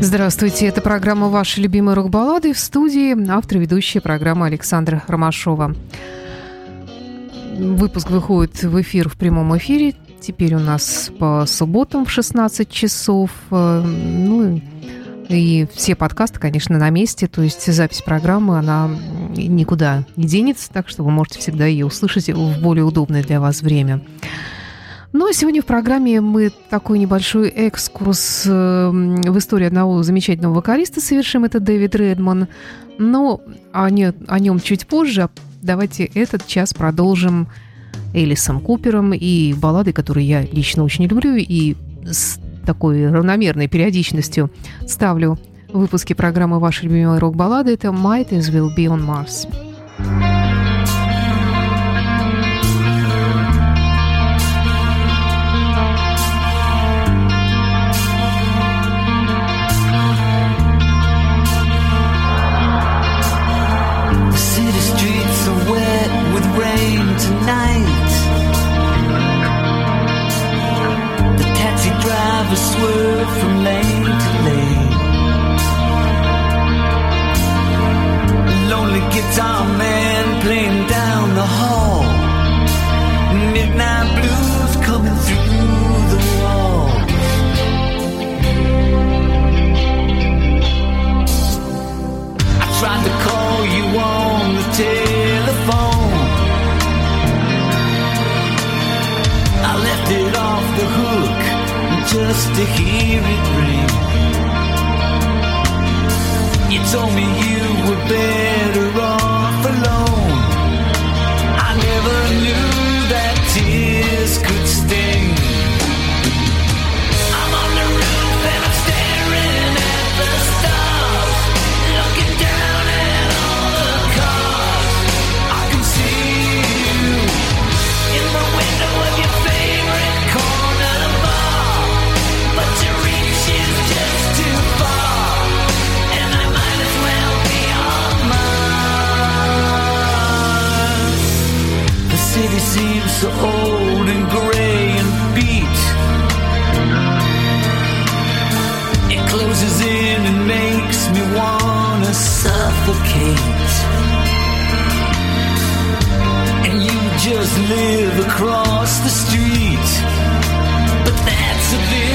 Здравствуйте, это программа «Ваши любимые рок-баллады» в студии автор и ведущая программы Александра Ромашова. Выпуск выходит в эфир в прямом эфире. Теперь у нас по субботам в 16 часов. Э, ну и все подкасты, конечно, на месте. То есть запись программы, она никуда не денется, так что вы можете всегда ее услышать в более удобное для вас. Время. Ну, а сегодня в программе мы такой небольшой экскурс эм, в историю одного замечательного вокалиста совершим. Это Дэвид Редман. Но о, не, о нем чуть позже. Давайте этот час продолжим Элисом Купером и баллады, которые я лично очень люблю и с такой равномерной периодичностью ставлю в выпуске программы «Ваши любимые рок-баллады». Это «Might as well be on Mars». just were better so old and gray and beat. It closes in and makes me wanna suffocate. And you just live across the street. But that's a billion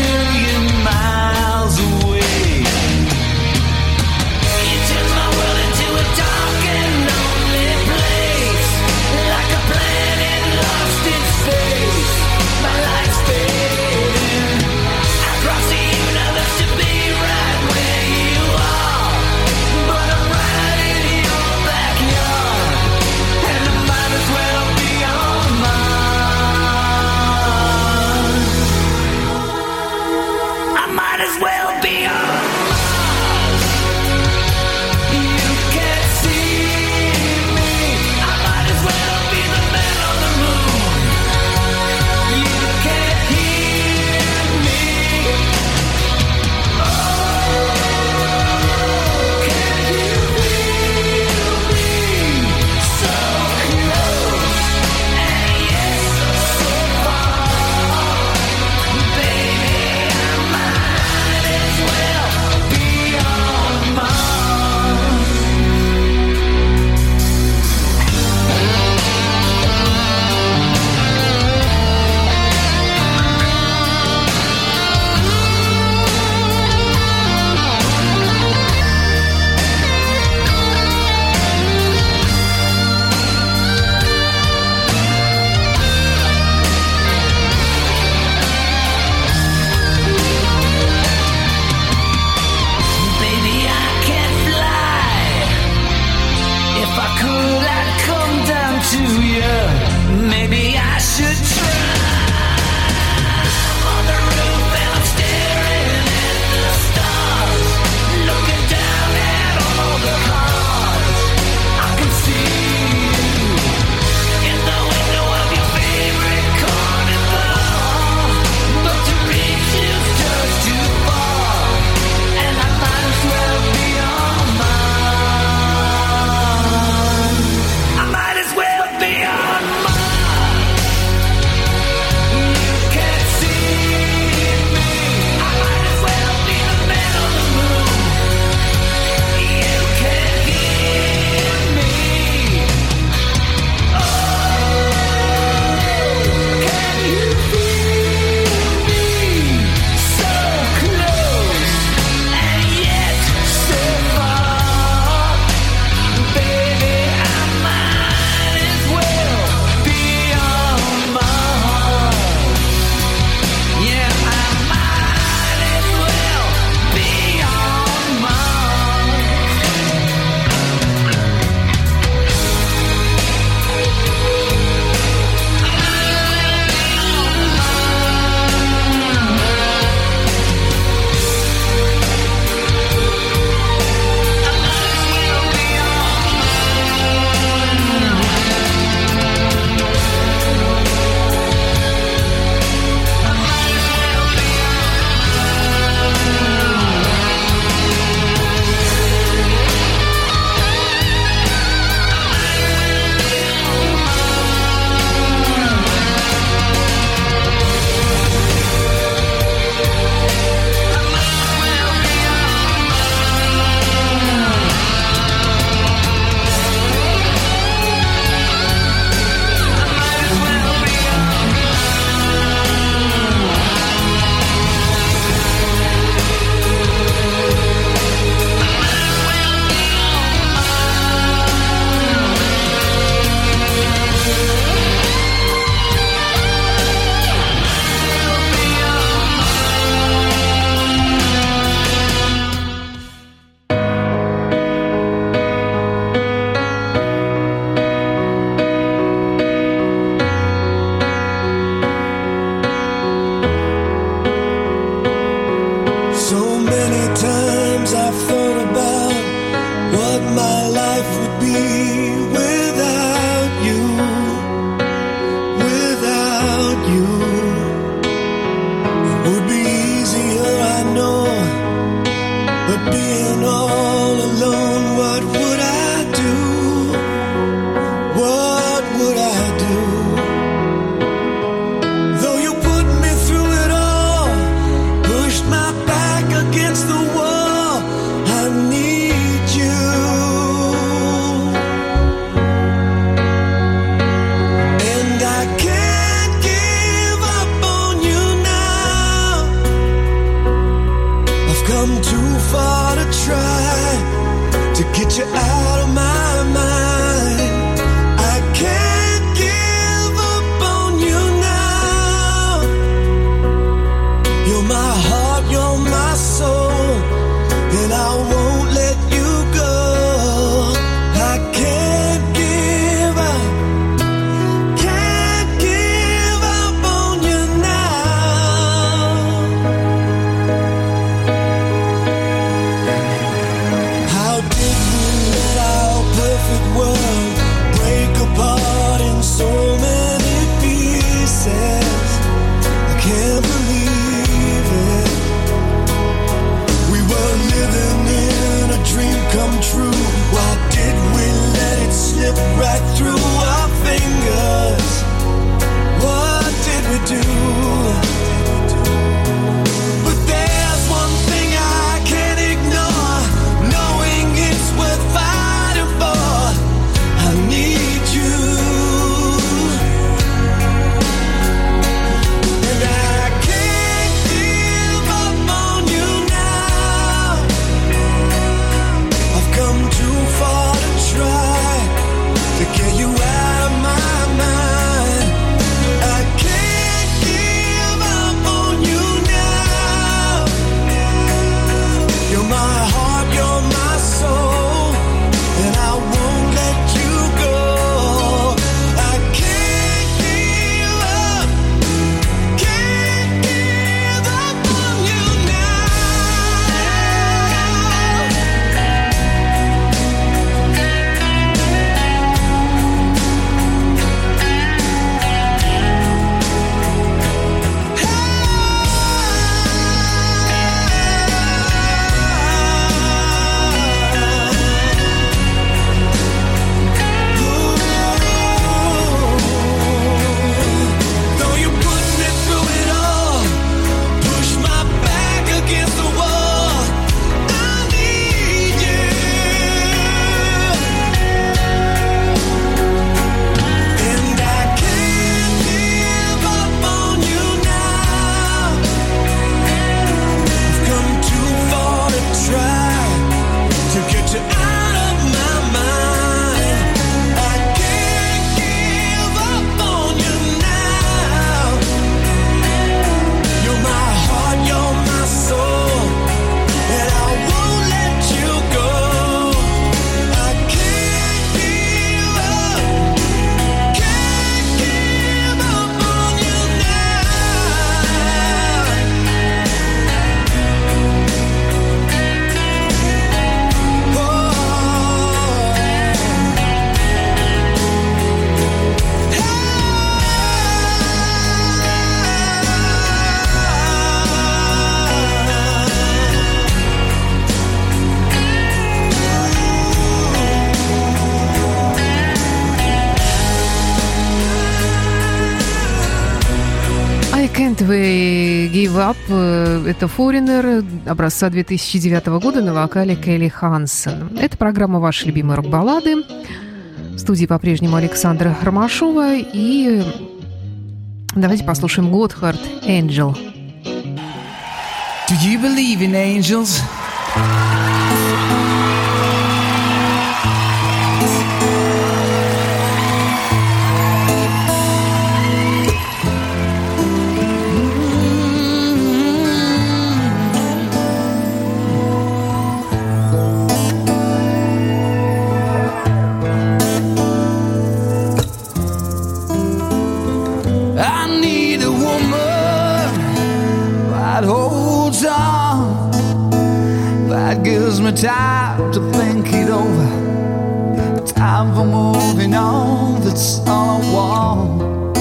это Foreigner образца 2009 года на вокале Келли Хансен. Это программа «Ваши любимые рок-баллады». В студии по-прежнему Александра Ромашова. И давайте послушаем Готхард «Angel». Do you believe in angels? Time to think it over. Time for moving on, that's all I want.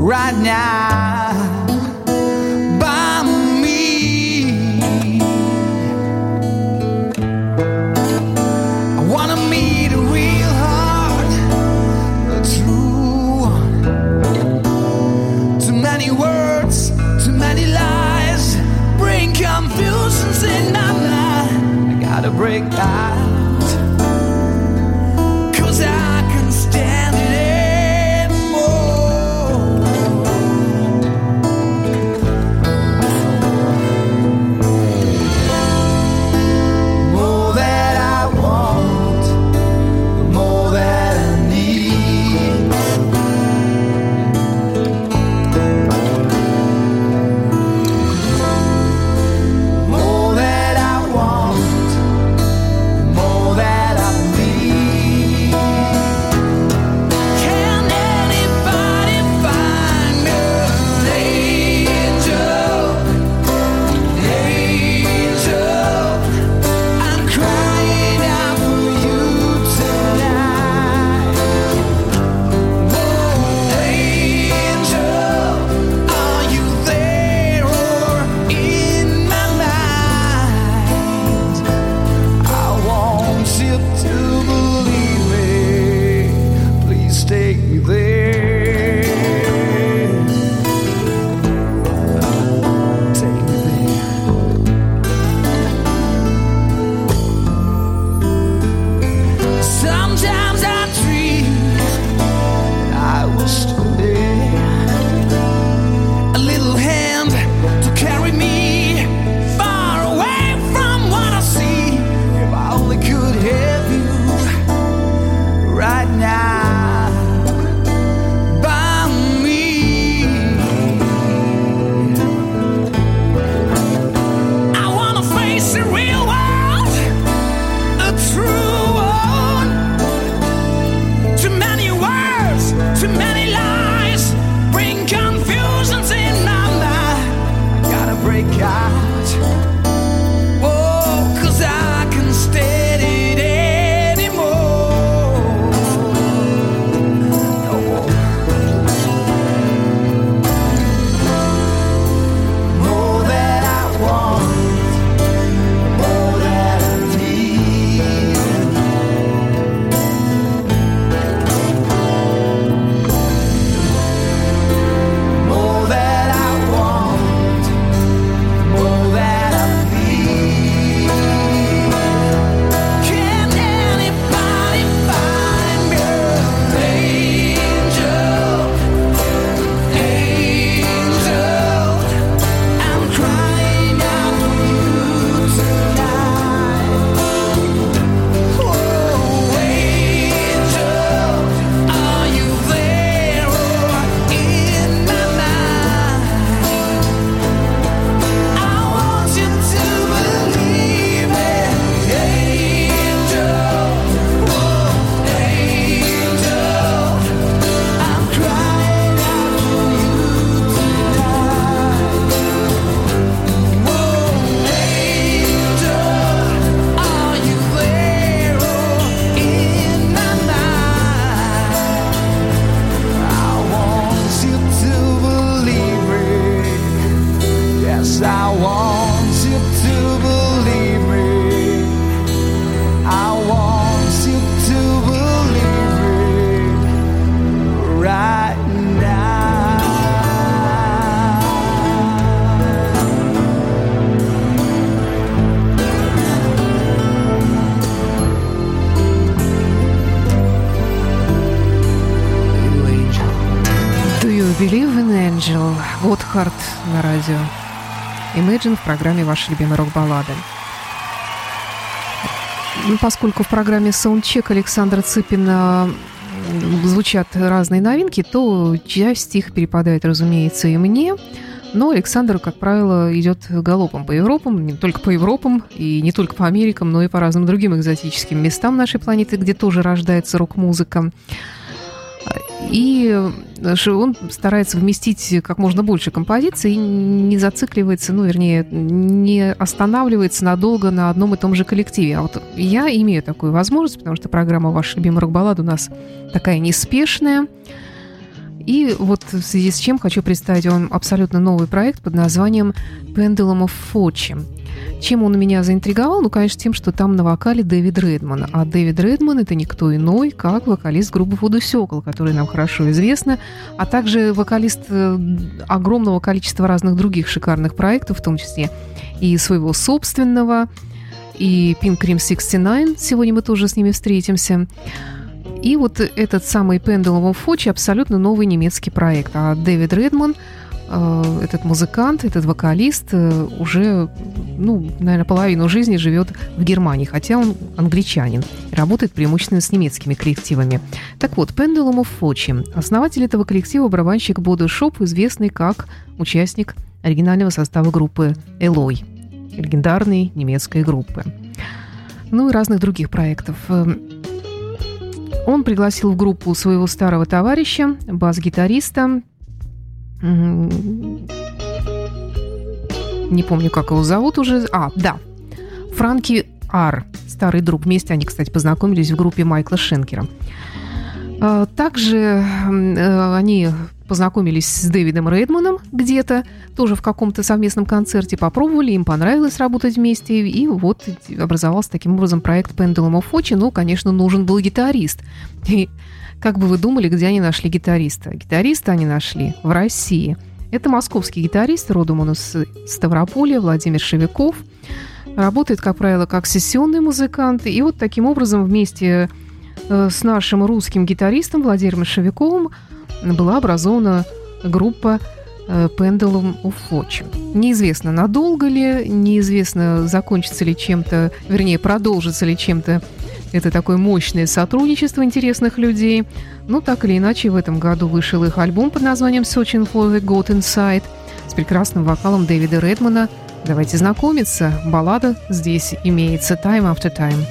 Right now, Готхард на радио. Imagine в программе «Ваши любимые рок-баллады». Ну, поскольку в программе Soundcheck Александра Цыпина звучат разные новинки, то часть их перепадает, разумеется, и мне. Но Александр, как правило, идет галопом по Европам, не только по Европам и не только по Америкам, но и по разным другим экзотическим местам нашей планеты, где тоже рождается рок-музыка. И э, он старается вместить как можно больше композиций и не зацикливается, ну, вернее, не останавливается надолго на одном и том же коллективе. А вот я имею такую возможность, потому что программа «Ваша любимая рок-баллада» у нас такая неспешная. И вот в связи с чем хочу представить вам абсолютно новый проект под названием «Pendulum of Fortune». Чем он меня заинтриговал? Ну, конечно, тем, что там на вокале Дэвид Редман. А Дэвид Редман – это никто иной, как вокалист группы Фуду Сокол, который нам хорошо известна, а также вокалист э, огромного количества разных других шикарных проектов, в том числе и своего собственного, и Pink Cream 69. Сегодня мы тоже с ними встретимся. И вот этот самый Pendulum of Foch абсолютно новый немецкий проект. А Дэвид Редман – этот музыкант, этот вокалист э, уже, ну, наверное, половину жизни живет в Германии, хотя он англичанин, работает преимущественно с немецкими коллективами. Так вот, Pendulum of Fochi, основатель этого коллектива, барабанщик Боду Шоп, известный как участник оригинального состава группы «Элой», легендарной немецкой группы. Ну и разных других проектов. Э, он пригласил в группу своего старого товарища, бас-гитариста, не помню, как его зовут уже. А, да. Франки Ар, старый друг. Вместе они, кстати, познакомились в группе Майкла Шенкера. А, также э, они познакомились с Дэвидом Рейдманом где-то, тоже в каком-то совместном концерте, попробовали, им понравилось работать вместе, и вот образовался таким образом проект Pendulum of Fochi, но, конечно, нужен был гитарист. И как бы вы думали, где они нашли гитариста? Гитариста они нашли в России. Это московский гитарист, родом он из Ставрополя, Владимир Шевиков. Работает, как правило, как сессионный музыкант. И вот таким образом вместе э, с нашим русским гитаристом Владимиром Шевиковым была образована группа Pendulum of Fortune. Неизвестно, надолго ли, неизвестно, закончится ли чем-то, вернее, продолжится ли чем-то это такое мощное сотрудничество интересных людей. Ну, так или иначе, в этом году вышел их альбом под названием «Searching for the God Inside» с прекрасным вокалом Дэвида Редмана. Давайте знакомиться. Баллада здесь имеется «Time After Time».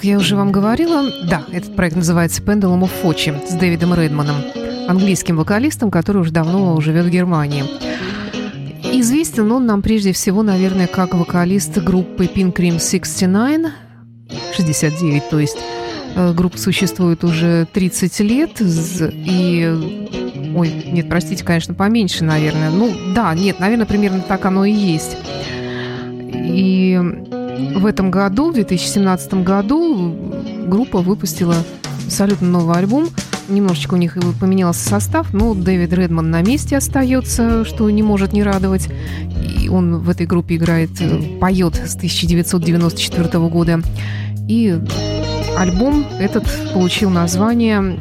Как я уже вам говорила, да, этот проект называется «Pendulum of Fochi» с Дэвидом Редманом, английским вокалистом, который уже давно живет в Германии. Известен он нам прежде всего, наверное, как вокалист группы Pink Cream 69, 69, то есть э, группа существует уже 30 лет, и... Ой, нет, простите, конечно, поменьше, наверное. Ну, да, нет, наверное, примерно так оно и есть. И в этом году, в 2017 году, группа выпустила абсолютно новый альбом. Немножечко у них поменялся состав, но Дэвид Редман на месте остается, что не может не радовать. И он в этой группе играет, э, поет с 1994 года. И альбом этот получил название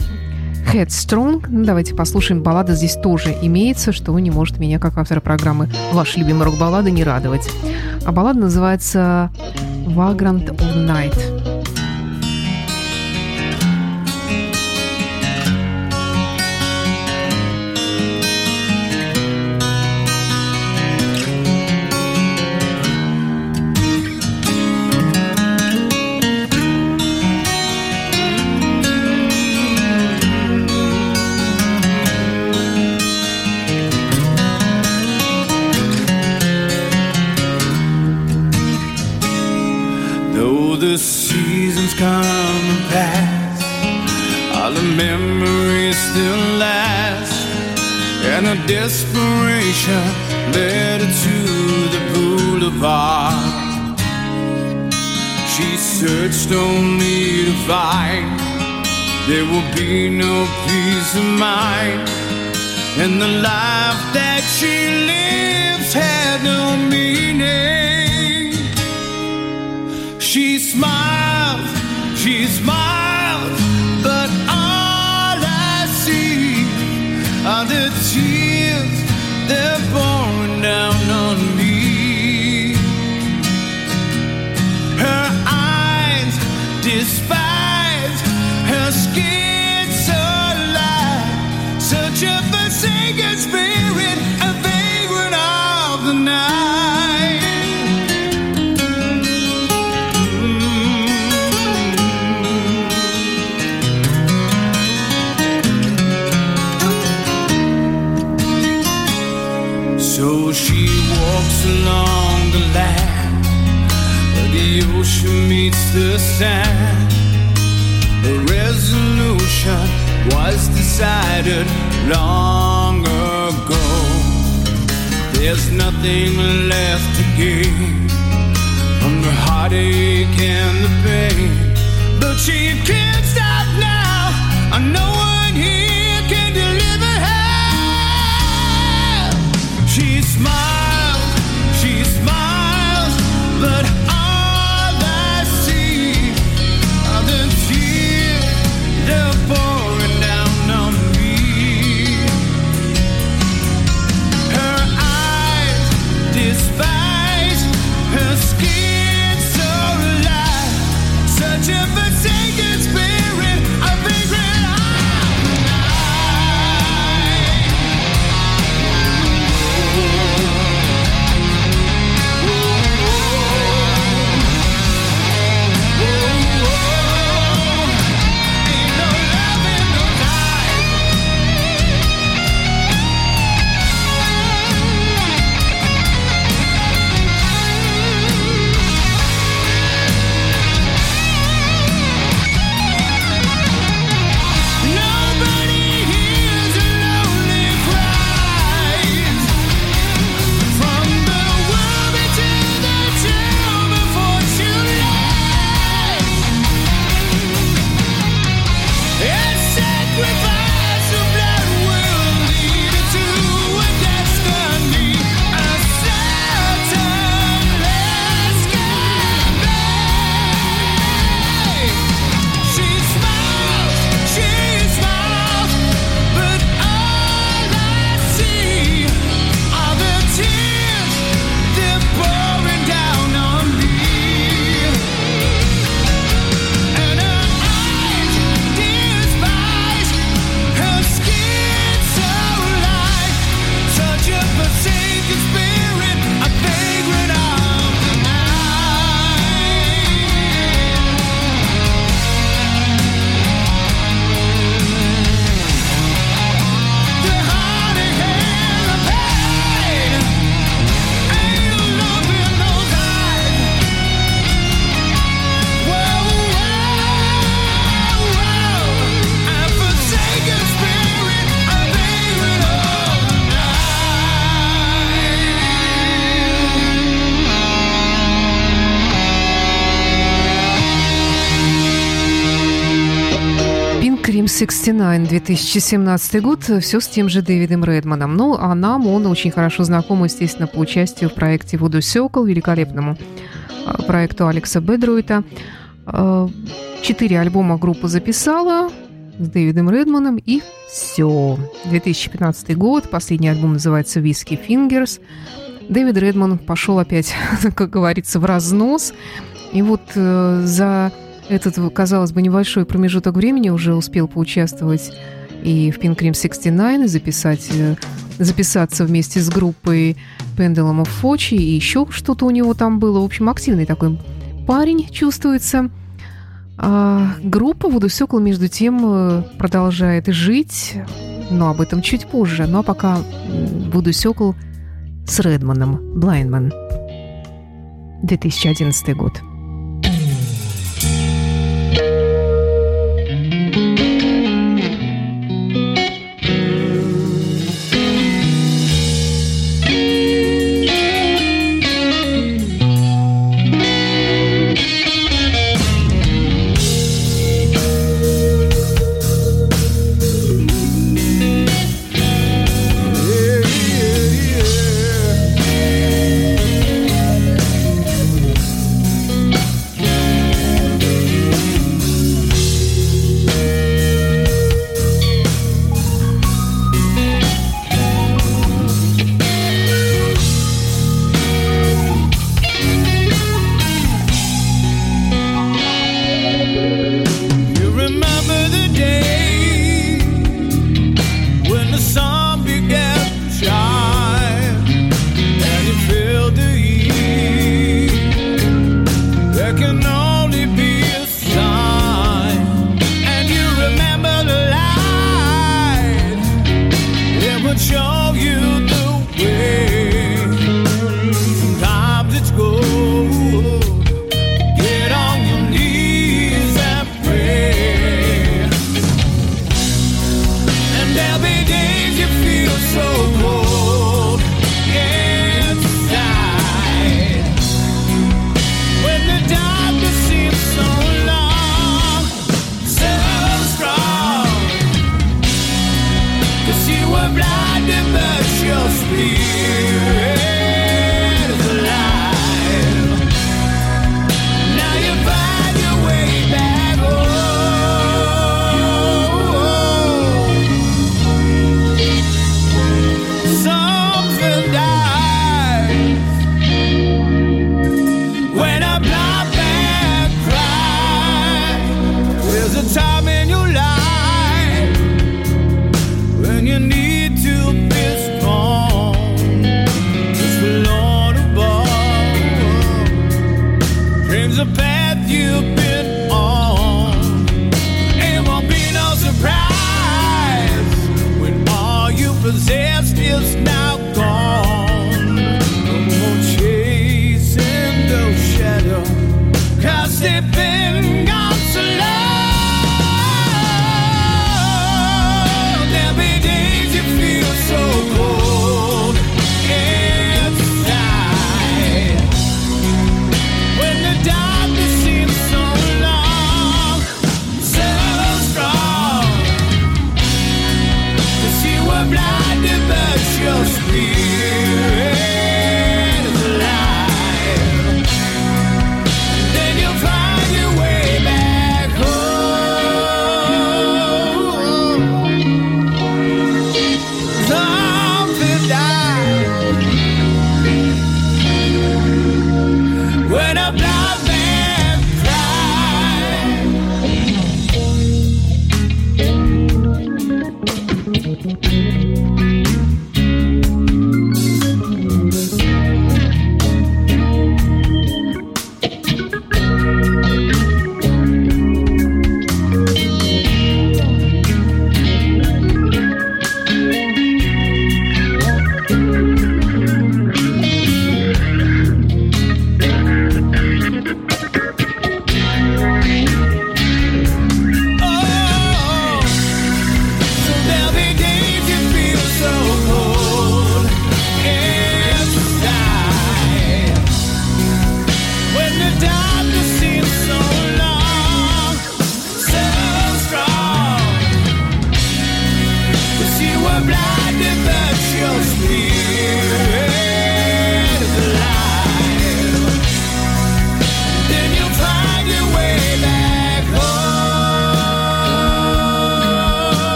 Headstrong. Ну, давайте послушаем. Баллада здесь тоже имеется, что не может меня, как автора программы «Ваши любимые рок-баллады» не радовать. А баллада называется «Vagrant of Night». Desperation led her to the boulevard. She searched only to find there will be no peace of mind, and the life that she lives had no meaning. She smiled, she smiled, but all I see are the tears they're pouring down on me. Her eyes despise her skin so light, such a forsaken spirit, meets the sand. The resolution was decided long ago. There's nothing left to gain from the heartache and the pain. But she can't 69, 2017 год, все с тем же Дэвидом Редманом. Ну, а нам он очень хорошо знаком, естественно, по участию в проекте «Вуду Сёкол», великолепному а, проекту Алекса Бедруита. А, четыре альбома группа записала с Дэвидом Редманом, и все. 2015 год, последний альбом называется «Виски Фингерс». Дэвид Редман пошел опять, как говорится, в разнос. И вот э, за этот, казалось бы, небольшой промежуток времени уже успел поучаствовать и в Pink Cream 69, и записать, э, записаться вместе с группой Pendulum of Fochi, и еще что-то у него там было. В общем, активный такой парень чувствуется. А группа Водосекла, между тем, э, продолжает жить, но об этом чуть позже. Ну а пока Водосекл с Редманом, Блайндман, 2011 год.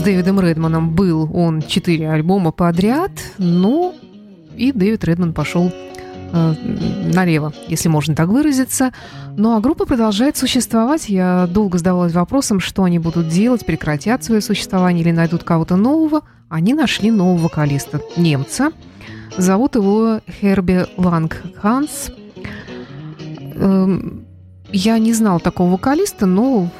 С Дэвидом Редманом был он четыре альбома подряд, ну и Дэвид Редман пошел э, налево, если можно так выразиться. Ну а группа продолжает существовать. Я долго задавалась вопросом, что они будут делать, прекратят свое существование или найдут кого-то нового. Они нашли нового вокалиста, немца. Зовут его Херби Ланг Ханс. Эм, я не знал такого вокалиста, но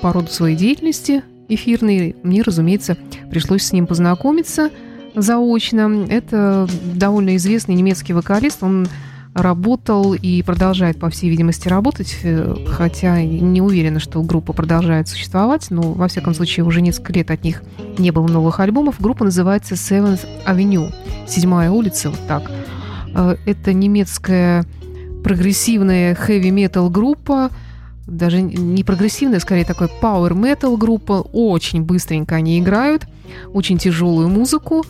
по роду своей деятельности эфирный, мне, разумеется, пришлось с ним познакомиться заочно. Это довольно известный немецкий вокалист. Он работал и продолжает, по всей видимости, работать, э, хотя не уверена, что группа продолжает существовать, но, во всяком случае, уже несколько лет от них не было новых альбомов. Группа называется Seventh Avenue, седьмая улица, вот так. Э, это немецкая прогрессивная хэви-метал группа, даже не прогрессивная, скорее такой power metal группа. Очень быстренько они играют, очень тяжелую музыку,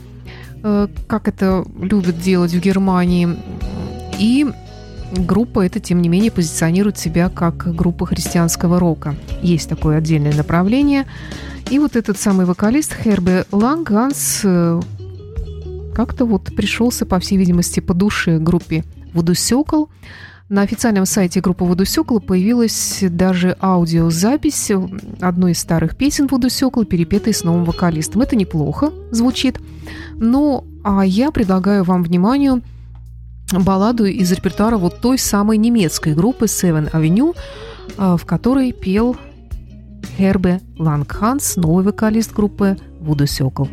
э, как это любят делать в Германии. И группа это, тем не менее, позиционирует себя как группа христианского рока. Есть такое отдельное направление. И вот этот самый вокалист Хербе Ланганс э, как-то вот пришелся, по всей видимости, по душе группе Вудусёкл. На официальном сайте группы «Водосекла» появилась даже аудиозапись одной из старых песен «Водосекла», перепетой с новым вокалистом. Это неплохо звучит. Ну, а я предлагаю вам вниманию балладу из репертуара вот той самой немецкой группы Seven Avenue, а, в которой пел Хербе Лангханс, новый вокалист группы «Водосекл».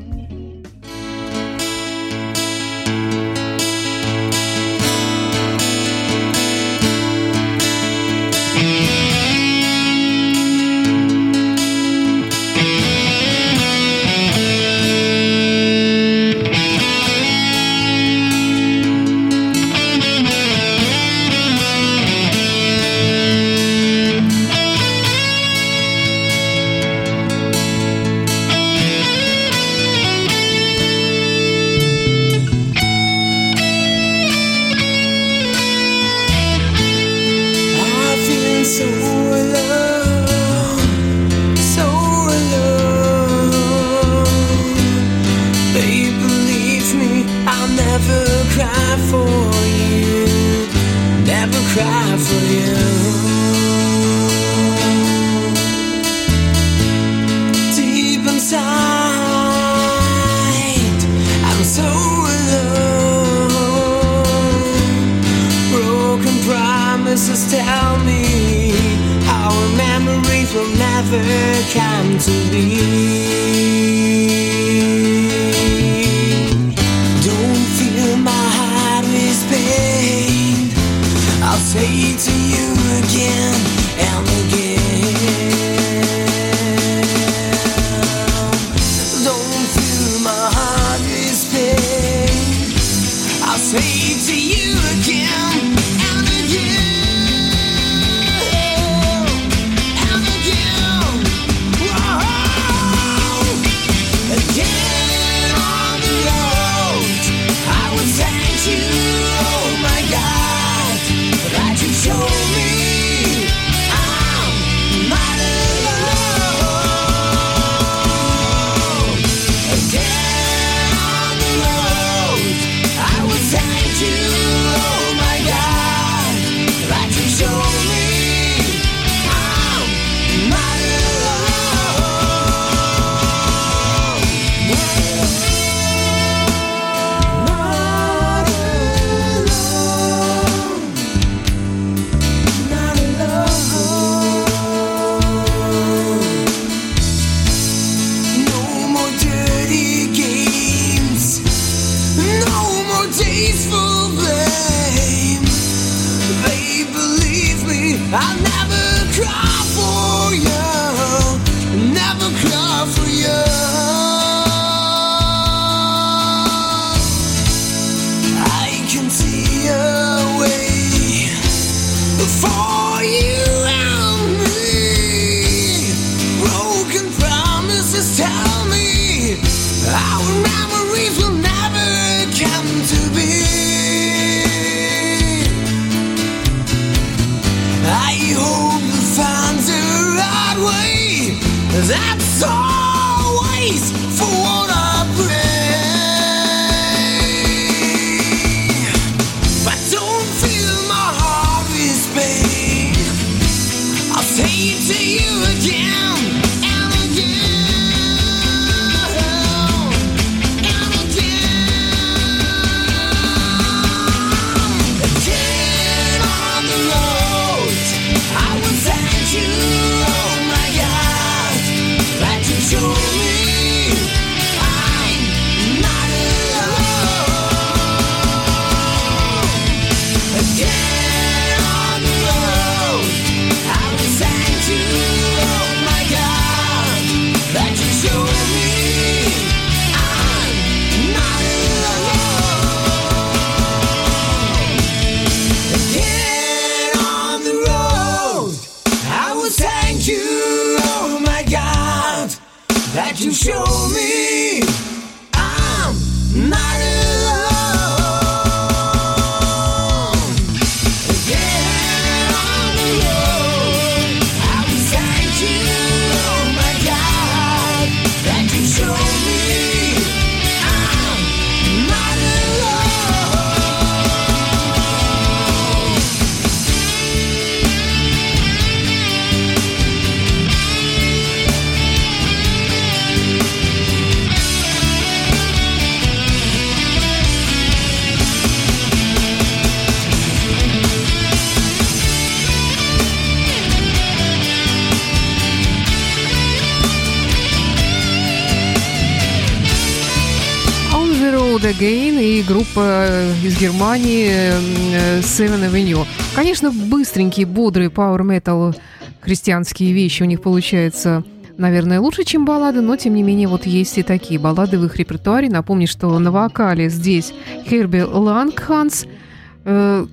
Из Германии э, Seven Avenue. Конечно, быстренькие, бодрые power metal христианские вещи у них получаются наверное, лучше, чем баллады, но, тем не менее, вот есть и такие баллады в их репертуаре. Напомню, что на вокале здесь Херби Лангханс. Э,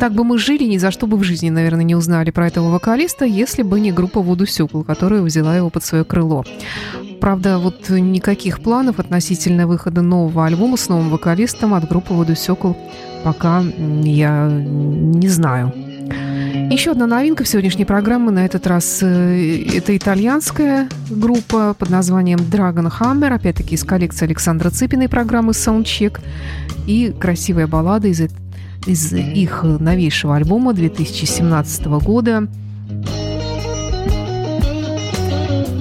так бы мы жили, ни за что бы в жизни, наверное, не узнали про этого вокалиста, если бы не группа Вуду Сюкл, которая взяла его под свое крыло. Правда, вот никаких планов относительно выхода нового альбома с новым вокалистом от группы Воду Сёкол пока я не знаю. Еще одна новинка сегодняшней программе, на этот раз э, это итальянская группа под названием Dragon Hammer, опять-таки из коллекции Александра Цыпиной программы Soundcheck, и красивая баллада из, из их новейшего альбома 2017 года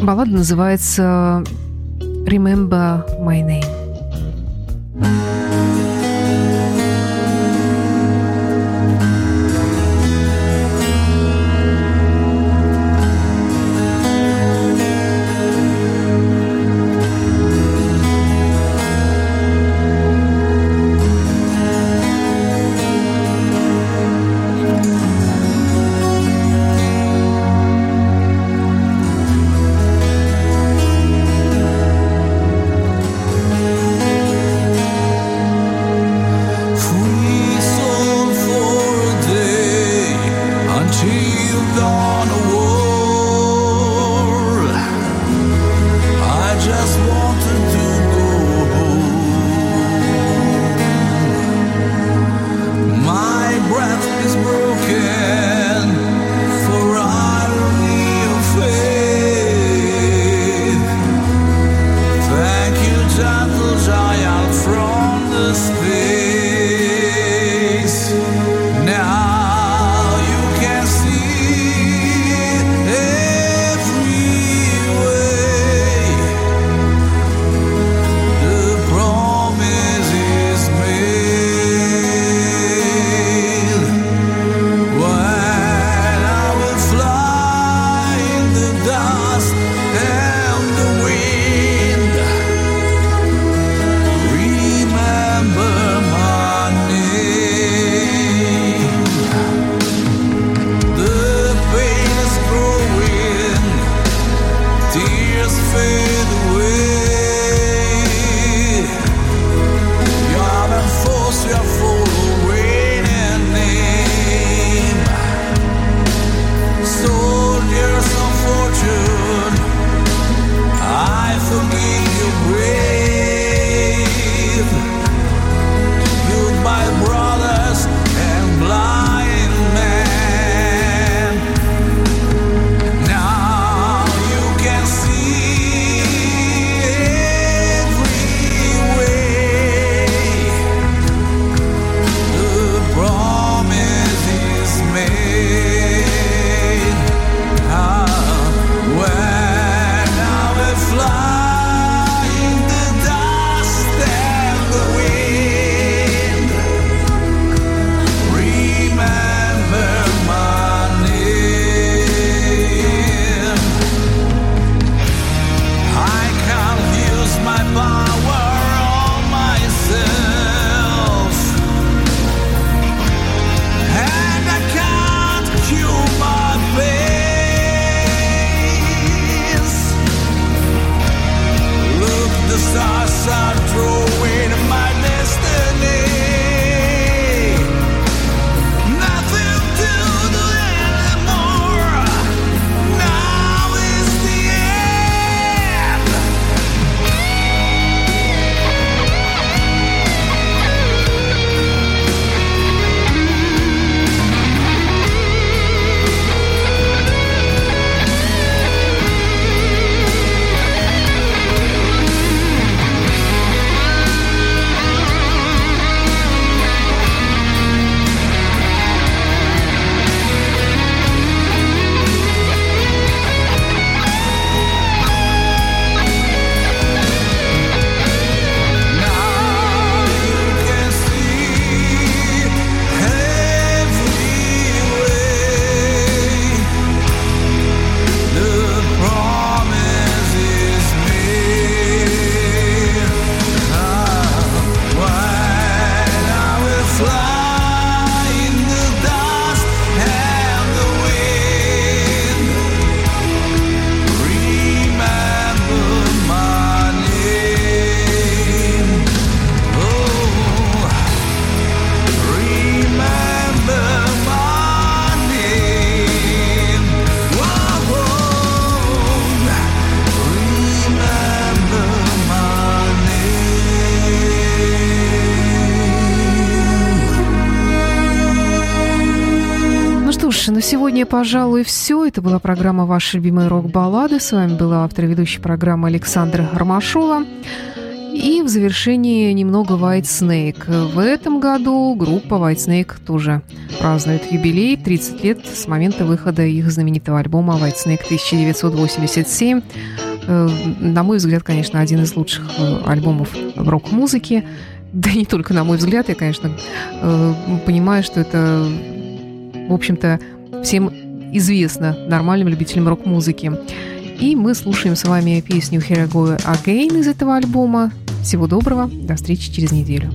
Баллада называется «Remember My Name». Пожалуй, все. Это была программа «Ваши любимые рок-баллады». С вами была автор ведущая программы Александра Ромашова. И в завершении немного White Snake. В этом году группа White Snake тоже празднует юбилей 30 лет с момента выхода их знаменитого альбома White Snake 1987. Э, на мой взгляд, конечно, один из лучших э, альбомов в рок-музыке. Да не только на мой взгляд, я, конечно, э, понимаю, что это, в общем-то, всем известно нормальным любителям рок-музыки. И мы слушаем с вами песню «Here I Go Again» из этого альбома. Всего доброго, до встречи через неделю.